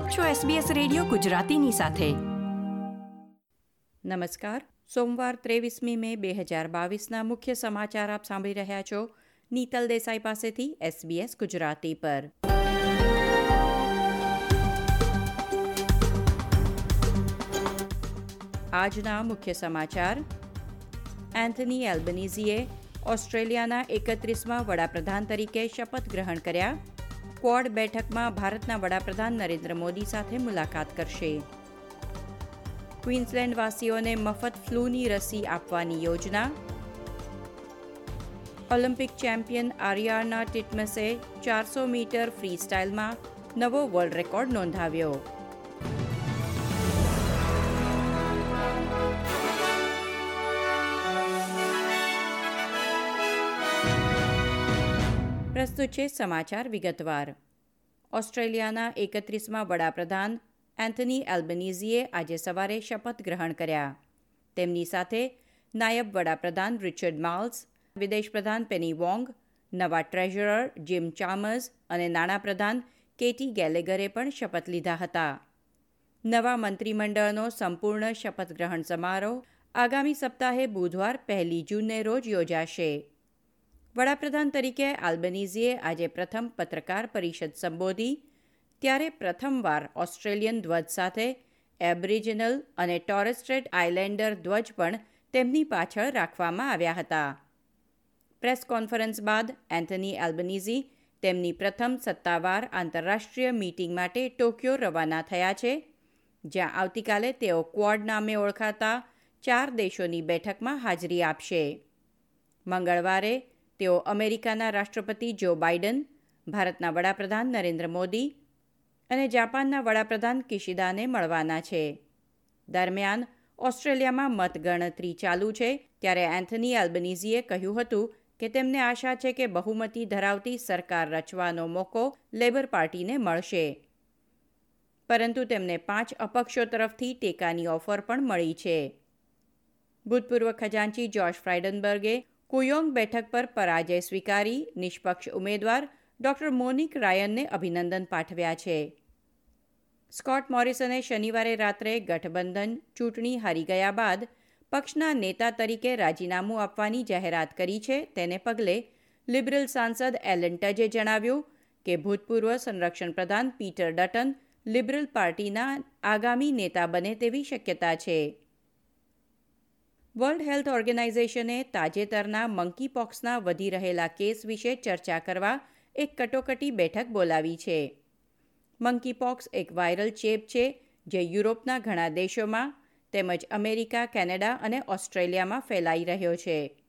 આપ છો SBS radio ગુજરાતીની સાથે. નમસ્કાર. સોમવાર ત્રેવીસમી મે બે હજાર બાવીસના મુખ્ય સમાચાર આપ સાંભળી રહ્યા છો. નીતલ દેસાઈ પાસેથી SBS ગુજરાતી પર. આજના મુખ્ય સમાચાર. એન્થની એલ્બનીઝીએ ઓસ્ટ્રેલિયાના એકત્રીસમાં વડાપ્રધાન તરીકે શપથ ગ્રહણ કર્યા. ક્વોડ બેઠકમાં ભારતના વડાપ્રધાન નરેન્દ્ર મોદી સાથે મુલાકાત કરશે. ક્વીન્સલેન્ડવાસીઓને મફત ફ્લૂની રસી આપવાની યોજના. ઓલિમ્પિક ચેમ્પિયન આરિયાના ટિટમસે ચારસો મીટર ફ્રી સ્ટાઇલમાં નવો વર્લ્ડ રેકોર્ડ નોંધાવ્યો. પ્રસ્તુત છે સમાચાર વિગતવાર. ઓસ્ટ્રેલિયાના એકત્રીસમાં વડાપ્રધાન એન્થની એલ્બનીઝીએ આજે સવારે શપથ ગ્રહણ કર્યા. તેમની સાથે નાયબ વડાપ્રધાન રિચર્ડ માલ્સ, વિદેશ પ્રધાન પેની વોંગ, નવા ટ્રેઝરર જીમ ચામર્સ અને નાણાપ્રધાન કેટી ગેલેગરે પણ શપથ લીધા હતા. નવા મંત્રીમંડળનો સંપૂર્ણ શપથ ગ્રહણ સમારોહ આગામી સપ્તાહે બુધવાર પહેલી જૂનને રોજ યોજાશે. વડાપ્રધાન તરીકે આલ્બનીઝીએ આજે પ્રથમ પત્રકાર પરિષદ સંબોધી. ત્યારે પ્રથમવાર ઓસ્ટ્રેલિયન ધ્વજ સાથે એબરિજિનલ અને ટોરેસ્ટ્રેટ આઇલેન્ડર ધ્વજ પણ તેમની પાછળ રાખવામાં આવ્યા હતા. પ્રેસ કોન્ફરન્સ બાદ એન્થની એલ્બનીઝી તેમની પ્રથમ સત્તાવાર આંતરરાષ્ટ્રીય મીટિંગ માટે ટોક્યો રવાના થયા છે, જ્યાં આવતીકાલે તેઓ ક્વોડ નામે ઓળખાતા ચાર દેશોની બેઠકમાં હાજરી આપશે. મંગળવારે તેઓ અમેરિકાના રાષ્ટ્રપતિ જો બાઇડન, ભારતના વડાપ્રધાન નરેન્દ્ર મોદી અને જાપાનના વડાપ્રધાન કિશિદાને મળવાના છે. દરમિયાન ઓસ્ટ્રેલિયામાં મતગણતરી ચાલુ છે ત્યારે એન્થની એલ્બનીઝીએ કહ્યું હતું કે તેમને આશા છે કે બહુમતી ધરાવતી સરકાર રચવાનો મોકો લેબર પાર્ટીને મળશે. પરંતુ તેમને પાંચ અપક્ષો તરફથી ટેકાની ઓફર પણ મળી છે. ભૂતપૂર્વ ખજાનચી જોર્જ ફ્રાઇડનબર્ગે કુયોંગ બેઠક પર પરાજય સ્વીકારી નિષ્પક્ષ ઉમેદવાર ડોક્ટર મોનિક રાયનને અભિનંદન પાઠવ્યા છે. સ્કોટ મોરિસને શનિવારે રાત્રે ગઠબંધન ચૂંટણી હારી ગયા બાદ પક્ષના નેતા તરીકે રાજીનામું આપવાની જાહેરાત કરી છે. તેને પગલે લિબરલ સાંસદ એલન ટજે જણાવ્યું કે ભૂતપૂર્વ સંરક્ષણ પ્રધાન પીટર ડટન લિબરલ પાર્ટીના આગામી નેતા બને તેવી શક્યતા છે. વર્લ્ડ હેલ્થ ઓર્ગેનાઇઝેશને તાજેતરના મંકીપોક્સના વધી રહેલા કેસ વિશે ચર્ચા કરવા એક કટોકટી બેઠક બોલાવી છે. મંકીપોક્સ એક વાયરલ ચેપ છે જે યુરોપના ઘણા દેશોમાં તેમજ અમેરિકા, કેનેડા અને ઓસ્ટ્રેલિયામાં ફેલાઈ રહ્યો છે.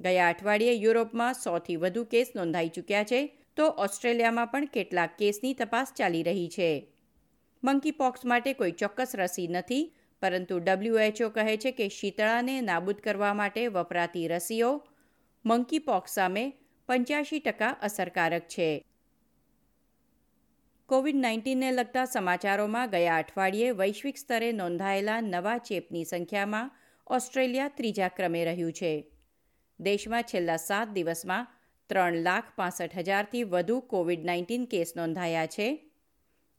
ગયા અઠવાડિયે યુરોપમાં સોથી વધુ કેસ નોંધાઈ ચૂક્યા છે, તો ઓસ્ટ્રેલિયામાં પણ કેટલાક કેસની તપાસ ચાલી રહી છે. મંકીપોક્સ માટે કોઈ ચોક્કસ રસી નથી પરંતુ ડબ્લ્યુએચઓ કહે છે કે શીતળાને નાબૂદ કરવા માટે વપરાતી રસીઓ મંકી પોક્સ સામે પંચ્યાસી ટકા અસરકારક છે. કોવિડ નાઇન્ટીનને લગતા સમાચારોમાં ગયા અઠવાડિયે વૈશ્વિક સ્તરે નોંધાયેલા નવા ચેપની સંખ્યામાં ઓસ્ટ્રેલિયા ત્રીજા ક્રમે રહ્યું છે. દેશમાં છેલ્લા સાત દિવસમાં ત્રણ લાખ પાસઠ હજારથી વધુ કોવિડ નાઇન્ટીન કેસ નોંધાયા છે.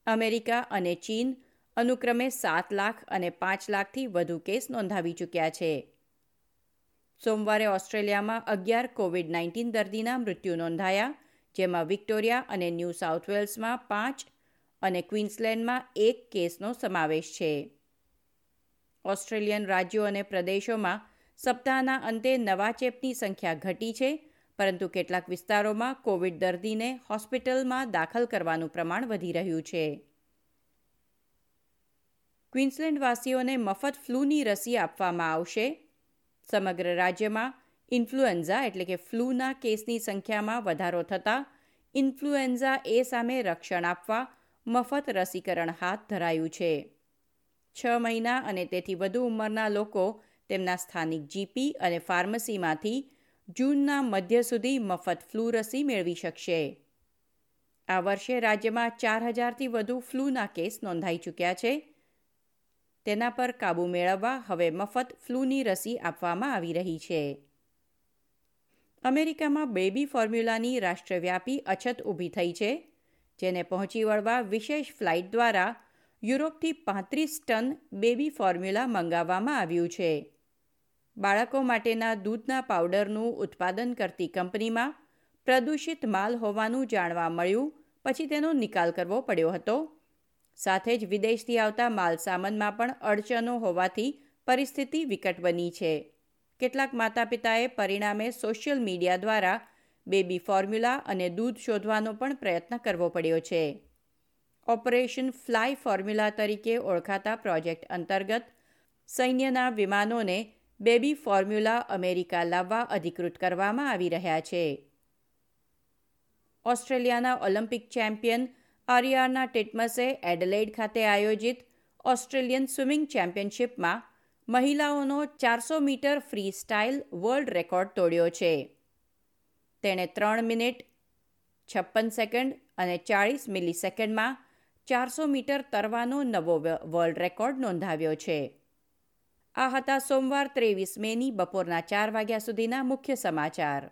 અમેરિકા અને ચીન અનુક્રમે સાત લાખ અને પાંચ લાખથી વધુ કેસ નોંધાવી ચૂક્યા છે. સોમવારે ઓસ્ટ્રેલિયામાં અગિયાર કોવિડ નાઇન્ટીન દર્દીના મૃત્યુ નોંધાયા, જેમાં વિક્ટોરિયા અને ન્યૂ સાઉથ વેલ્સમાં પાંચ અને ક્વીન્સલેન્ડમાં એક કેસનો સમાવેશ છે. ઓસ્ટ્રેલિયન રાજ્યો અને પ્રદેશોમાં સપ્તાહના અંતે નવા ચેપની સંખ્યા ઘટી છે, પરંતુ કેટલાક વિસ્તારોમાં કોવિડ દર્દીને હોસ્પિટલમાં દાખલ કરવાનું પ્રમાણ વધી રહ્યું છે. ક્વીન્સલેન્ડ વાસીઓને મફત ફ્લૂની રસી આપવામાં આવશે. સમગ્ર રાજ્યમાં ઇન્ફ્લુએન્ઝા એટલે કે ફ્લૂના કેસની સંખ્યામાં વધારો થતાં ઇન્ફ્લુએન્ઝા એ સામે રક્ષણ આપવા મફત રસીકરણ હાથ ધરાયું છે. છ મહિના અને તેથી વધુ ઉંમરના લોકો તેમના સ્થાનિક જીપી અને ફાર્મસીમાંથી જૂનના મધ્ય સુધી મફત ફ્લૂ રસી મેળવી શકશે. આ વર્ષે રાજ્યમાં ચાર હજારથી વધુ ફ્લૂના કેસ નોંધાઈ ચૂક્યા છે. તેના પર કાબૂ મેળવવા હવે મફત ફ્લૂની રસી આપવામાં આવી રહી છે. અમેરિકામાં બેબી ફોર્મ્યુલાની રાષ્ટ્રવ્યાપી અછત ઊભી થઈ છે, જેને પહોંચી વળવા વિશેષ ફ્લાઇટ દ્વારા યુરોપથી પાંત્રીસ ટન બેબી ફોર્મ્યુલા મંગાવવામાં આવ્યું છે. બાળકો માટેના દૂધના પાવડરનું ઉત્પાદન કરતી કંપનીમાં પ્રદૂષિત માલ હોવાનું જાણવા મળ્યું, પછી તેનો નિકાલ કરવો પડ્યો હતો. સાથે જ વિદેશથી આવતા માલસામાનમાં પણ અડચણો હોવાથી પરિસ્થિતિ વિકટ બની છે. કેટલાક માતા પિતાએ પરિણામે સોશિયલ મીડિયા દ્વારા બેબી ફોર્મ્યુલા અને દૂધ શોધવાનો પણ પ્રયત્ન કરવો પડ્યો છે. ઓપરેશન ફ્લાય ફોર્મ્યુલા તરીકે ઓળખાતા પ્રોજેક્ટ અંતર્ગત સૈન્યના વિમાનોને બેબી ફોર્મ્યુલા અમેરિકા લાવવા અધિકૃત કરવામાં આવી રહ્યા છે. ઓસ્ટ્રેલિયાના ઓલિમ્પિક ચેમ્પિયન આરિયાના ટેટમસે એડલેઇડ ખાતે આયોજિત ઓસ્ટ્રેલિયન સ્વિમિંગ ચેમ્પિયનશિપમાં મહિલાઓનો ચારસો metre freestyle world record તોડ્યો છે. તેણે ત્રણ મિનિટ, છપ્પન સેકન્ડ અને ચાળીસ મિલી સેકન્ડમાં ચારસો મીટર તરવાનો નવો વર્લ્ડ રેકોર્ડ નોંધાવ્યો છે. આ હતા સોમવાર ત્રેવીસ મેની બપોરના ચાર વાગ્યા સુધીના મુખ્ય સમાચાર.